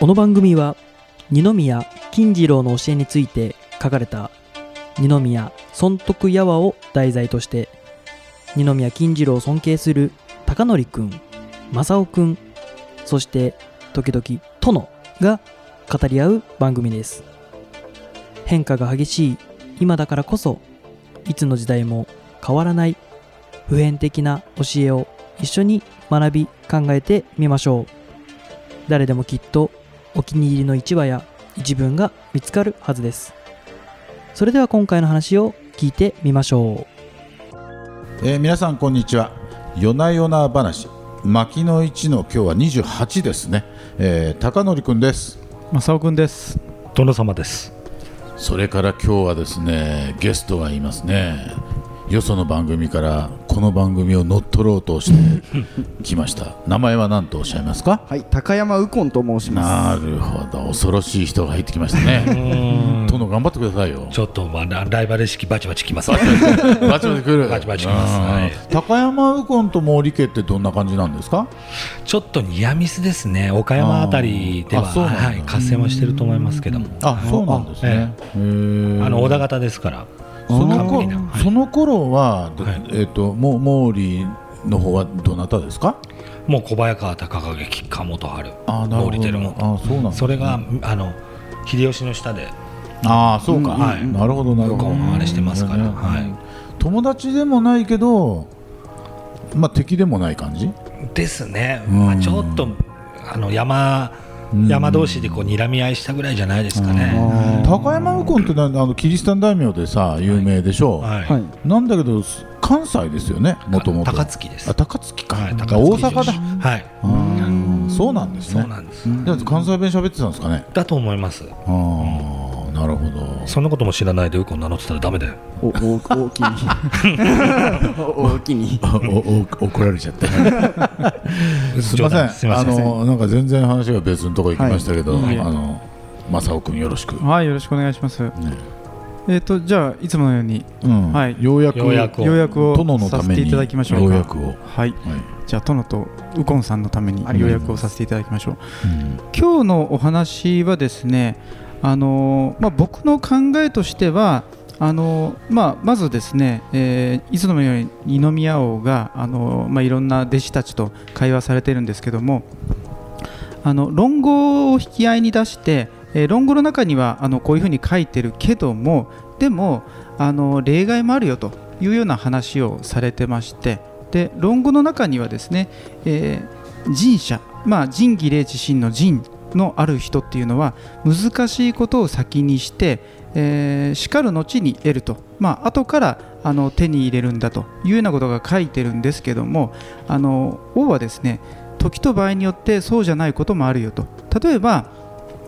この番組は二宮金次郎の教えについて書かれた二宮尊徳やわを題材として二宮金次郎を尊敬する高則くん正雄くんそして時々殿が語り合う番組です。変化が激しい今だからこそいつの時代も変わらない普遍的な教えを一緒に学び考えてみましょう。誰でもきっとお気に入りの一話や一文が見つかるはずです。それでは今回の話を聞いてみましょえー皆さんこんにちは。夜な夜な話。牧野一の今日は28ですね、えー、高則くんです。正雄くんです。殿様です。それから今日はですねゲストがいますねよその番組からこの番組を乗っ取ろうとして きました。名前は何とおっしゃいますか？はい、高山右近と申しまなるほど。恐ろしい人が入ってきましたね。殿頑張ってくださいよ。ちょっと、まあ、ラライバル意識バチバチきます。ね。バチバチ来る。バチバチ来ます。うん。はい。高山右近と毛利家ってどんな感じなんですか？ちょっとニアミスですね。岡山あたりでは、はい、合戦はしてると思いますけども。あそうなんですね。へー。あの、織田方ですから。その頃はいその頃は、どはいえっ、とも毛利の方はどなたですか？もう小早川高景吉川本春。あなるほど。毛利輝元あそうなんねそれが、あの、秀吉の下で。あそうか、うんはいなるほどなるほど。あれしてますからねはい友達でもないけど、まあ敵でもない感じ？ですね。うんまあ、ちょっと、あの、山。山同士でこう睨み合いしたぐらいじゃないですかね。高山右近ってなあのキリシタン大名でさ有名でしょ。はい。す。はい。なんだけど関西ですよねもともと。高槻ですあ。高槻か。はいあ高槻大阪だ。はい。そうなんですね。そうなんです。じゃあ関西弁喋ってたんですかね。だと思います。ああなるほど。そんなことも知らないでウコン名乗ってたらダメだよ。お、お、大きに。お大きに。あおお怒られちゃって すみませんすみません。あのなんか全然話が別のところ行きましたけど、はいあの正雄君よろしく、はい、よろしくお願いします。ねえっ、と、じゃあ、いつものように、うんはいようやくようやくを殿のためにさせていただきましょうか。ようやくを、はいはい。じゃあ、殿と右近さんのためにありがとうございます要約をさせていただきましょう。うん今日のお話はですね、あのまあ、僕の考えとしては、あのまあ、まずですね、えーいつものように二宮王が、あのまあ、いろんな弟子たちと会話されてるんですけどもあの論語を引き合いに出して、えー論語の中にはあのこういうふうに書いてるけどもでもあの例外もあるよというような話をされてましてで論語の中にはですね、えー仁者、まあ、仁義礼智信の仁のある人っていうのは難しいことを先にして、えー、叱る後に得ると、まあ後からあの手に入れるんだというようなことが書いてるんですけどもあの王はですね時と場合によってそうじゃないこともあるよと。例えば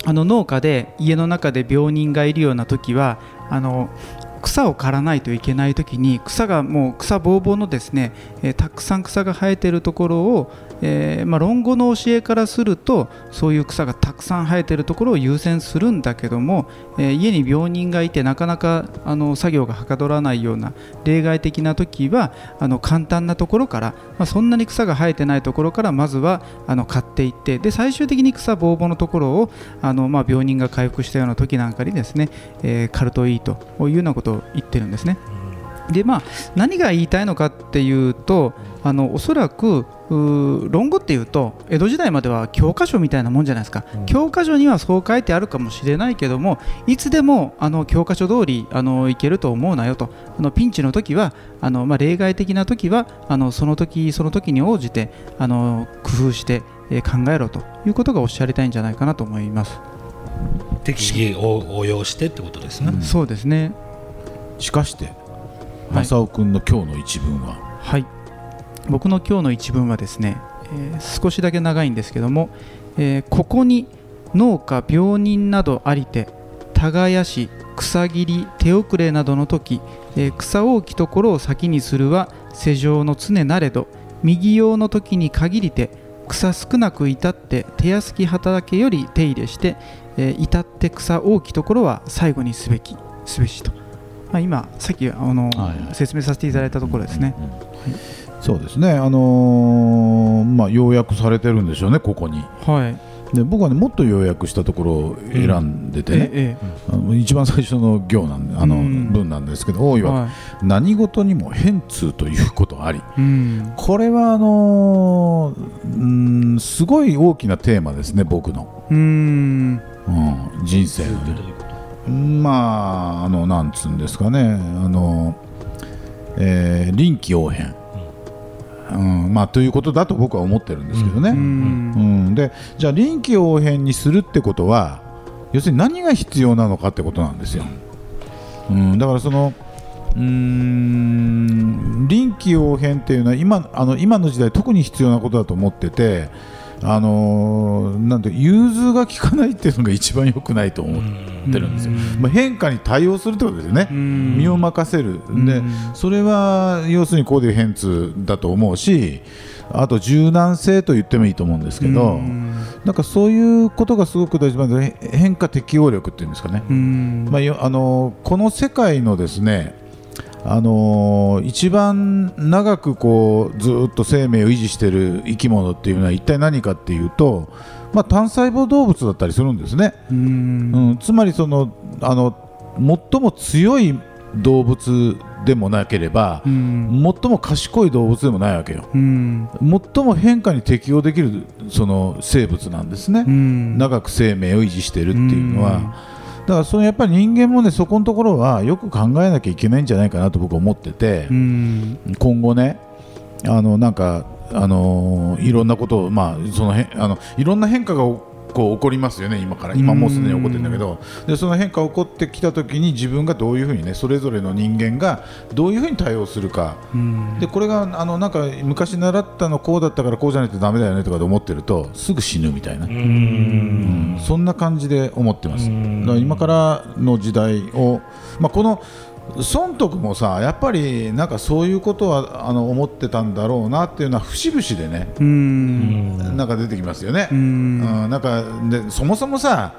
あの農家で家の中で病人がいるような時はあの草を刈らないといけない時に草がもう草ぼうぼうのですね、えーたくさん草が生えてるところを、えーまあ、論語の教えからするとそういう草がたくさん生えているところを優先するんだけども、えー家に病人がいてなかなかあの作業がはかどらないような例外的な時はあの簡単なところから、まあ、そんなに草が生えてないところからまずはあの買っていってで最終的に草ぼうぼうのところをあの、まあ、病人が回復したような時なんかにですね、えー刈るといいというようなことを言ってるんですね。でまあ、何が言いたいのかっていうとあのおそらく論語っていうと江戸時代までは教科書みたいなもんじゃないですか、教科書にはそう書いてあるかもしれないけどもいつでもあの教科書通りあのいけると思うなよと。あのピンチの時はあの、まあ、例外的な時はあのその時その時に応じてあの工夫して、えー考えろということがおっしゃりたいんじゃないかなと思います。適宜応応用してってことですね。そうですね。しかしてはい正雄君の今日の一文は、はい。僕の今日の一文はですね、えー少しだけ長いんですけども、えーここに農家病人などありて耕し草切り手遅れなどの時、えー草大きところを先にするは世上の常なれど右用の時に限りて草少なく至って手安き畑より手入れして、えー至って草大きところは最後にすべきすべしと、まあ、今さっきあの、はいはい。説明させていただいたところですね。そうですね。あのーまあ要約されてるんでしょうねここに。はい。で僕はねもっと要約したところを選んでてね、えあの一番最初の行なんであのうん。文なんですけど多いわ、えは何事にも変通ということあり。いうん。これはあのーうんすごい大きなテーマですね僕の、うん。うん、人生のねまああのなんつうんですかね。あの、えー臨機応変、うんまあ、ということだと僕は思ってるんですけどね、ううん。ん。でじゃあ臨機応変にするってことは要するに何が必要なのかってことなんですよ、うん、だからそのうーん臨機応変っていうのは今あの今の時代特に必要なことだと思っててあのーなんて融通が利かないっていうのが一番良くないと思ってるんですよ、まあ、変化に対応するってことですよね、うん。身を任せる、でうん。それは要するにこういう変通だと思うしあと柔軟性と言ってもいいと思うんですけど、うん。なんかそういうことがすごく大事なんでへ変化適応力っていうんですかね、うん。まあ、よあのこの世界のですねあの一番長くこうずっと生命を維持している生き物っていうのは一体何かっていうと、まあ、単細胞動物だったりするんですね、うん。うん、つまりそのあの最も強い動物でもなければ、うん。最も賢い動物でもないわけよ。うん。最も変化に適応できるその生物なんですね、うん長く生命を維持しているっていうのは、だからそのやっぱり人間もねそこのところはよく考えなきゃいけないんじゃないかなと僕は思っててう、ん。今後ねあのなんかあのいろんなことをまあそのへあのいろんな変化がこう起こりますよね今から。今もうすでに起こってるんだけど。でその変化が起こってきた時に自分がどういうふうにねそれぞれの人間がどういうふうに対応するか。うん。でこれがあのなんか昔習ったのこうだったからこうじゃないとダメだよねとかで思ってるとすぐ死ぬみたいな、ううんん。そんな感じで思ってます。うん。だから今からの時代を、まあ、この孫徳もさやっぱりなんかそういうことはあの思ってたんだろうなっていうのは節々でね、うん。なんか出てきますよね。ううんんなんかでそもそもさ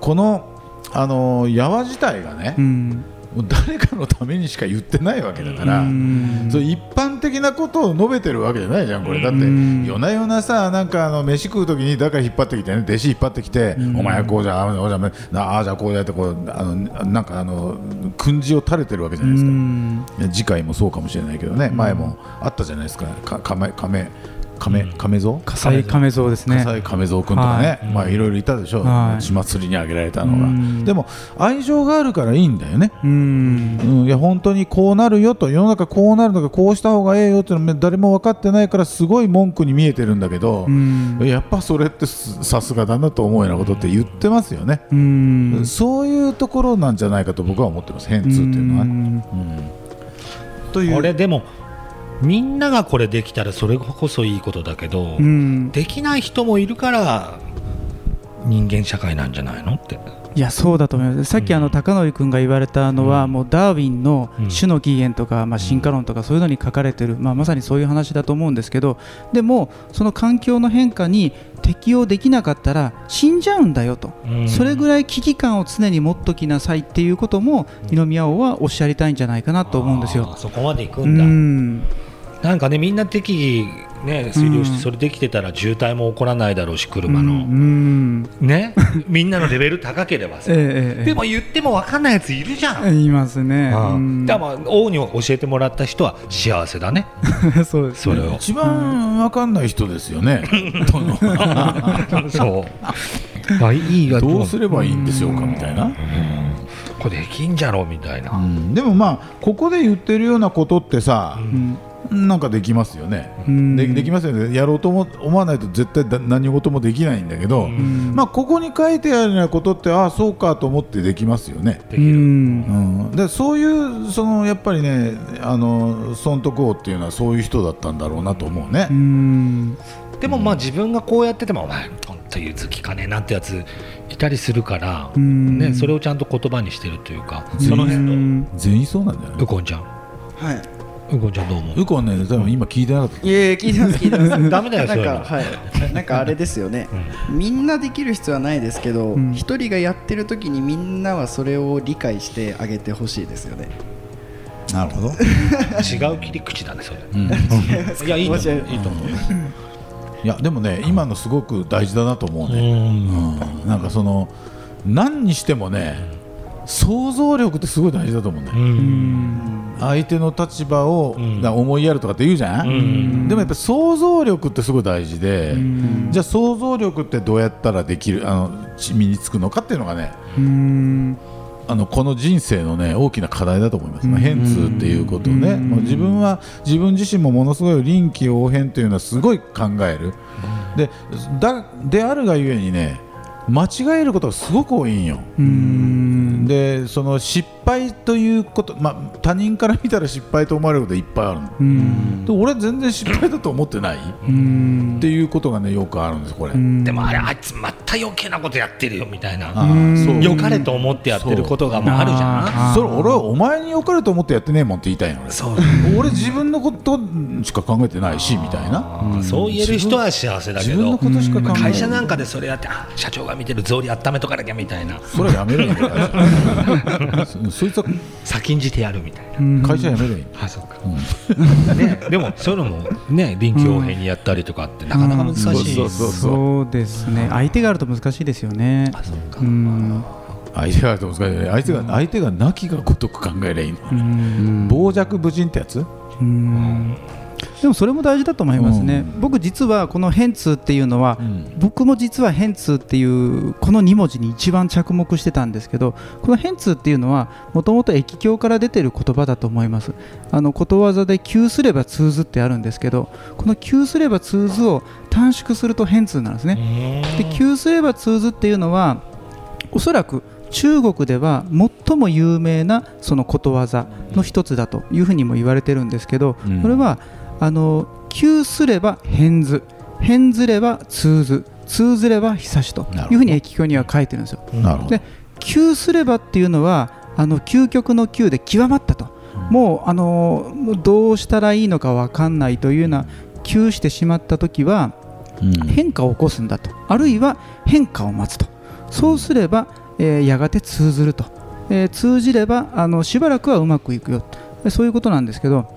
このあの矢話自体がね、うん誰かのためにしか言ってないわけだから、うん。そう一般的なことを述べてるわけじゃないじゃんこれ。だってうん。夜な夜なさなんかあの飯食う時に誰か引っ張ってきてね弟子引っ張ってきて、お前はこうじゃああじゃなああじゃあこうやってこうあのなんかあの訓示を垂れてるわけじゃないですか、次回もそうかもしれないけどね、前もあったじゃないですか。か亀亀亀亀蔵？火災亀蔵。ですね。笠井亀蔵君とかね、はい。まあいろいろいたでしょ、はい。血祭りに挙げられたのが、うん。でも愛情があるからいいんだよね、うん。うん、いや本当にこうなるよと世の中こうなるのかこうした方がええよっていうのは誰も分かってないからすごい文句に見えてるんだけど、うん。やっぱそれってすさすがだなと思うようなことって言ってますよね、うん。そういうところなんじゃないかと僕は思ってます。変通っていうのはね、うん。というこれでもみんながこれできたらそれこそいいことだけど、うん。できない人もいるから人間社会なんじゃないのって。いやそうだと思います。さっきあの高則君が言われたのは、もうダーウィンのうん。種の起源とか、まあ、進化論とかそういうのに書かれてる、まあ、まさにそういう話だと思うんですけどでもその環境の変化に適応できなかったら死んじゃうんだよと、それぐらい危機感を常に持っときなさいっていうことも二宮王はおっしゃりたいんじゃないかなと思うんですよ。そこまで行くうんだ、んなんかねみんな適宜ね推量しうん。てそれできてたら渋滞も起こらないだろうし車の、うんね？みんなのレベル高ければさ。でも言っても分かんないやついるじゃん、言いますね。うん。だからまあ王に教えてもらった人は幸せだね。そうですそれを。一番分かんない人ですよね、そう。あいいがどうすればいいんでしょうかみたいな、これできんじゃろうみたいな、うん。でもまあここで言ってるようなことってさ、うんなんかできますよね、うん。でできますよね。やろうとも思わないと絶対だ何事もできないんだけど、ん。まあ、ここに書いてあるようなことってああそうかと思ってできますよね。うできる、んうん、でそういうそのやっぱりねあの孫徳王っていうのはそういう人だったんだろうなと思うね。う。ん。でもまあ自分がこうやっててもお前本当融通きかねえなってやついたりするから、うん。ね、それをちゃんと言葉にしてるというかその辺のうん。全員そうなんじゃない？うこんちゃん。はいうこんちゃんどう思う？ウコンね多分今聞いてなかった。いやいや聞いてます聞いてます。ダメだよなんそういうの。かはい。なんかあれですよね、みんなできる必要はないですけどうん。一、人がやってる時にみんなはそれを理解してあげてほしいですよね。なるほど。違う切り口だねそれ。うん。いやいいとい。いいと思う。いいやでもね今のすごく大事だなと思ううね、ん。うん。なんかその何にしてもね想像力ってすごい大事だと思うね、うん。相手の立場を、思いやるとかって言うじゃん、うん。でもやっぱ想像力ってすごい大事で、じゃあ想像力ってどうやったらできるあのち身につくのかっていうのがねうん。あのこの人生のね大きな課題だと思います、まあ、変通っていうことをね、もう自分は自分自身もものすごい臨機応変というのはすごい考える、でだであるがゆえにね間違えることがすごく多いんよ。うんでその失敗ということ、まあ、他人から見たら失敗と思われることいっぱいあるの。うん。で俺全然失敗だと思ってない？うん。っていうことがねよくあるんですこれ、でもあれあいつまた余計なことやってるよみたいな。ああそう。良かれと思ってやってることがもうあるじゃん。それ俺はお前に良かれと思ってやってねえもんって言いたいの俺。そう。俺自分のことしか考えてないしみたいな。そう言える人は幸せだけ自分のどことしか考えてない。会社なんかでそれやってあ社長が見てる草履温めとかなきゃみたいな。それはやめるんだよ そそいつは先んじてやるみたいな。うん。会社辞めりゃいい。あそうか、ね、でもそういうのもね臨機応変にやったりとかってなかなか難しい、そうそうそうそう。ですね。相手があると難しいですよね。あそうか、うん。相手があると難しい。ね相手が相手が亡きがごとく考えりゃいいの。うん。傍若無人ってやつ？うんでもそれも大事だと思いますね、うん。僕実はこの「変通」っていうのは、うん。僕も実は「変通」っていうこの2文字に一番着目してたんですけどこの「変通」っていうのはもともと易経から出てる言葉だと思います。あのことわざで「急すれば通ず」ってあるんですけどこの「急すれば通ず」を短縮すると「変通」なんですね。で急すれば通ずっていうのはおそらく中国では最も有名なそのことわざの一つだというふうにも言われてるんですけど、うん。これはあの急すれば変ず。変ずれば通ず。通ずれば久しと。いうふうに易経には書いてるんですよ。で急すればっていうのはあの究極の急で極まったと、もうあのどうしたらいいのか分かんないというような急してしまった時はうん。変化を起こすんだと。あるいは変化を待つと。そうすれば、えーやがて通ずると、えー通じればあのしばらくはうまくいくよでそういうことなんですけど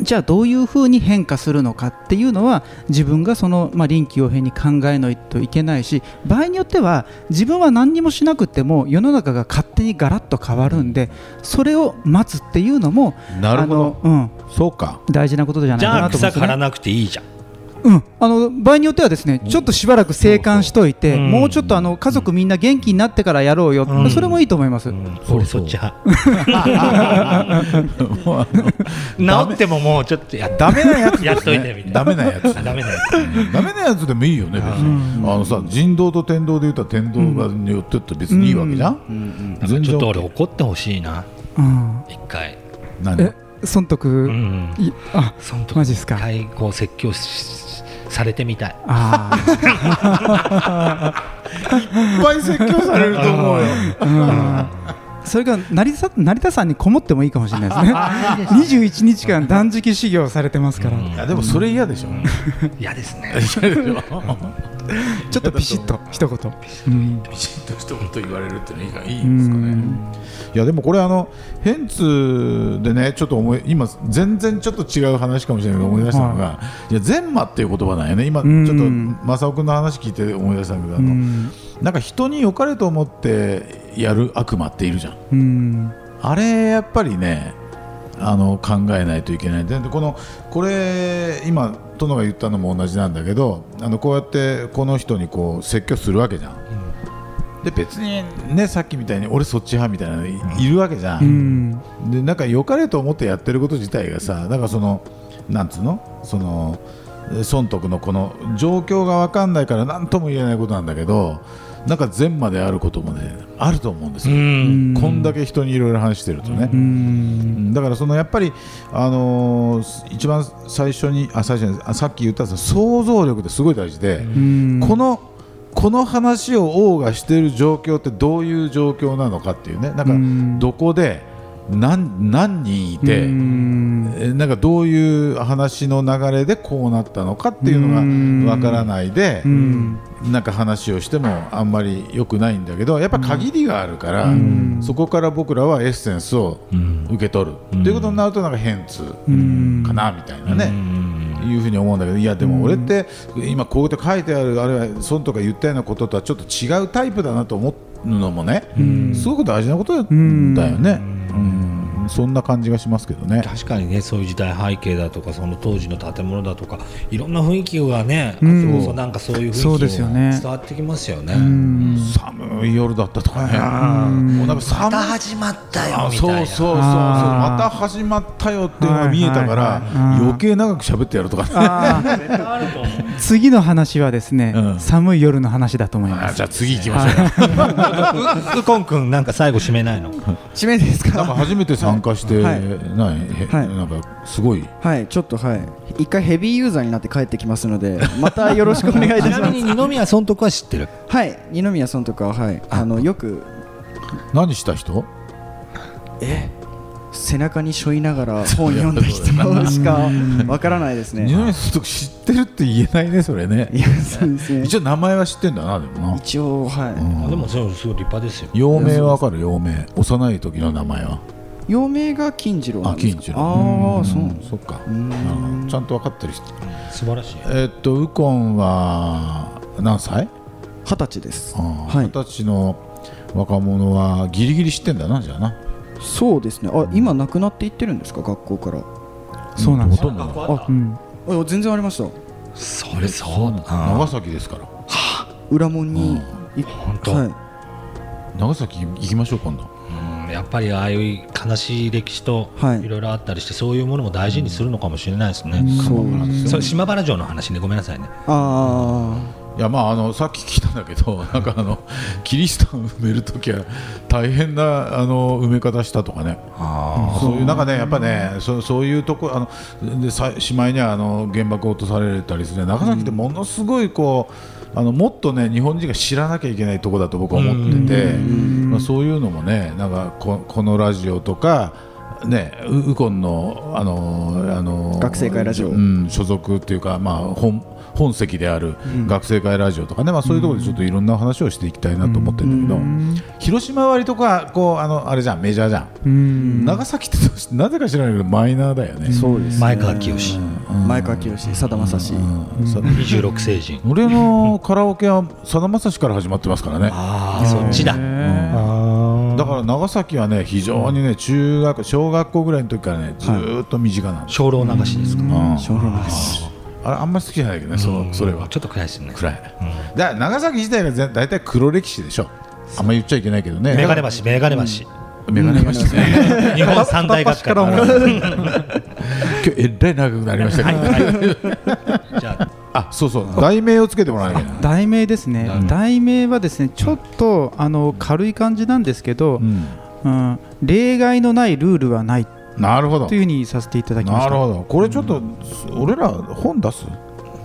じゃあどういうふうに変化するのかっていうのは自分がその、まあ、臨機応変に考えないといけないし場合によっては自分は何にもしなくても世の中が勝手にガラッと変わるんでそれを待つっていうのもなるほど。あの、うん、そうか。大事なことじゃないじゃあかなと思うんですよね。草刈らなくていいじゃんうん、あの場合によってはですねちょっとしばらく静観しといて、もうちょっとあの家族みんな元気になってからやろうよ、うん。それもいいと思います。うん。そう俺そっち派。治ってももうちょっとやダメなやつね。やっといてみたいな。ダメなやつ。ダメなや ダメなやつでもいいよね別に。あのさ人道と天道で言ったら天道がによってって別にいいわけじゃん。つ全然ちょっと俺怒ってほしいな。うん、一回。何え損得、うん。いあその時マジっすか。一回こう説教しされてみたい。あ いっぱい説教されると思うよそれが成田成田山にこもってもいいかもしれないですね。21日間断食修行されてますから、うん。いやでもそれ嫌でしょ。嫌ですね。ちょっとピシッと一言、う。ん。ピシッと一言言われるってのはいいかいいうんですかね。いやでもこれあのヘンツでねちょっと思い今全然ちょっと違う話かもしれないけど思い出したのが、い、や全魔っていう言葉なんよね。今ちうんょっと正雄君の話聞いて思い出したんだけどなんか人に良かれと思ってやる悪魔っているじゃん。うんあれやっぱりねあの考えないといけない。ででこのこれ今殿が言ったのも同じなんだけどあのこうやってこの人にこう説教するわけじゃん、で別にねさっきみたいに俺そっち派みたいなのいいるわけじゃ、うん。ん。でなんか良かれと思ってやってること自体がさなんかそのなんつうの？そのえ損得のこの状況が分かんないから何とも言えないことなんだけどなんか善魔であることもねあると思うんですうよ、ん。こんだけ人にいろいろ話してるとね、だからそのやっぱり、あのー一番最初にあ最初にあさっき言った想像力ってすごい大事で、うん。このこの話を王がしている状況ってどういう状況なのかっていうね。なんかうん。どこで何何人いて、うん。えなんかどういう話の流れでこうなったのかっていうのがわからないでう、ん。なんか話をしてもあんまり良くないんだけどやっぱ限りがあるから、うん。そこから僕らはエッセンスをうん。受け取る、っていうことになるとなんか変通うん。かなみたいなね、いうふうに思うんだけどいやでも俺って今こうやって書いてあるあるいは孫とか言ったようなこととはちょっと違うタイプだなと思うのもねすごく大事なことだよね。うんそんな感じがしますけどね。確かにねそういう時代背景だとかその当時の建物だとかいろんな雰囲気がね、うんそなんかそういう雰囲気がですよね伝わってきますよね。うん寒い夜だったとかね。もうなんかまた始まったよあみたいな。そうそうそうそうまた始まったよっていうのが見えたからはいはいはい余計長く喋ってやるとかね。次の話はですね、うん寒い夜の話だと思いあますじゃあ次行きましょう よ。ううこんくんなんか最後締めないの。締めですか初めて参加して、はい。ない？へはい。なんかすごい。はい。ちょっとはい。一回ヘビーユーザーになって帰ってきますので またよろしくお願いいたちします。なみに二宮尊徳は知ってる？はい。二宮さんとかははい。あのよく何した人？背中に背負いながら本読んだ人 しかわからないですね。二宮さんと知ってるって言えないねそれね。いやそうですね。一応名前は知ってんだなでもな。一応はい。あでもそれすごい立派ですよ。幼名はわかる？幼名。幼い時の名前は幼名が金次郎なんですか？あ金次郎。ああそう。そっか。ちゃんと分かってる人。素晴らしい。えーっとウコンは何歳？二十歳です。二十歳の若者はギリギリ知ってんだなじゃあな。そうですね。あ今亡くなっていってるんですか？学校から。そうなんです。ほとんど。あうん。あ全然ありました。それそう。長崎ですから。裏門にい本当はい。長崎行きましょう今度。うんやっぱりああいう悲しい歴史とはい。いろいろあったりして、そういうものも大事にするのかもしれないですね。そうそれ島原城の話ねごめんなさいね。あいやまああのさっき聞いたんだけど なんかあのキリシタン埋めるときは大変なあの埋め方したとかね。そういうなんかねやっぱねそそういうとこあのでさしまいにはあの原爆落とされたりするね長崎ってものすごいこうあのもっとね日本人が知らなきゃいけないとこだと僕は思っててまあそういうのもねなんかここのラジオとかねウウコンのあのあの学生会ラジオ。うん、所属っていうか、まあ、本本籍である学生会ラジオとかね、まあ、そういうところでちょっといろんな話をしていきたいなと思ってるんだけど、広島は割とかこうあのあれじゃんメジャーじゃん、うん。長崎って なぜか知らないけどマイナーだよね。あそうですね。前川清前川清さだまさし。うんさ26星人。俺のカラオケはさだまさしから始まってますからね。ああそっちだ。だから長崎はね非常にね中学小学校ぐらいの時からねずーっと身近なんです。よ。精霊流しですか？うん。少年ですあれあんまり好きじゃないけどねそのそれは。ちょっと暗いですね。暗い、だから長崎自体がぜ大体黒歴史でしょ。あんま言っちゃいけないけどね。メガネ橋メガネ橋。メガネ橋。ね日本三大学会から。今日えらい長くなりましたけど、じゃああそうそう。題名をつけてもらわない題名ですね、うん。題名はですねちょっとあの軽い感じなんですけど、うん。うん例外のないルールはない。なるほど。というふうにさせていただきました。なるほど。これちょっと、俺ら本出す、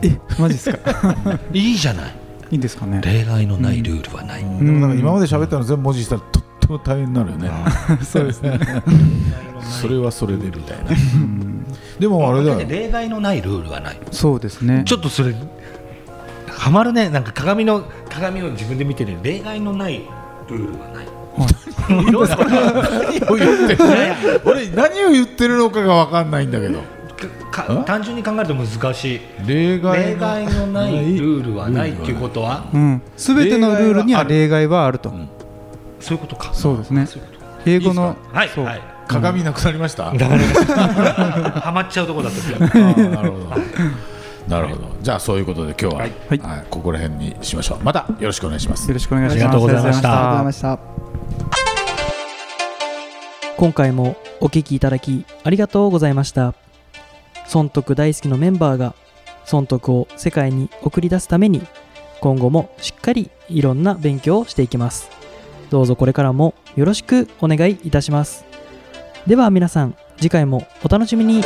えマジですか？いいじゃない。いいんですかね？例外のないルールはない。でもなんか今まで喋ったの全部文字にしたらとっても大変になるよね。そうですね。それはそれでみたいなでもあれだよ。例外のないルールはない。そうですね。ちょっとそれハマるね。なんか鏡の鏡を自分で見てる例外のないルールはない。何を言ってる俺何を言ってるのかが分かんないんだけど。単純に考えると難しい。例外例外のないルールはないっていうことは？うん、全てのルールには例外はあると、そういうことか。そうですね。英語のそうはいはい。鏡なくなりました、だからハマっちゃうとこだった。なるほど。なるほど。じゃあそういうことで今日は、はい。はいここら辺にしましょう。またよろしくお願いします。よ。ろしくお願いします。ありがとうございました。ありがとうございました。今回もお聞きいただきありがとうございました。損得大好きのメンバーが損得を世界に送り出すために今後もしっかりいろんな勉強をしていきます。どうぞこれからもよろしくお願いいたしますでは皆さん次回もお楽しみに。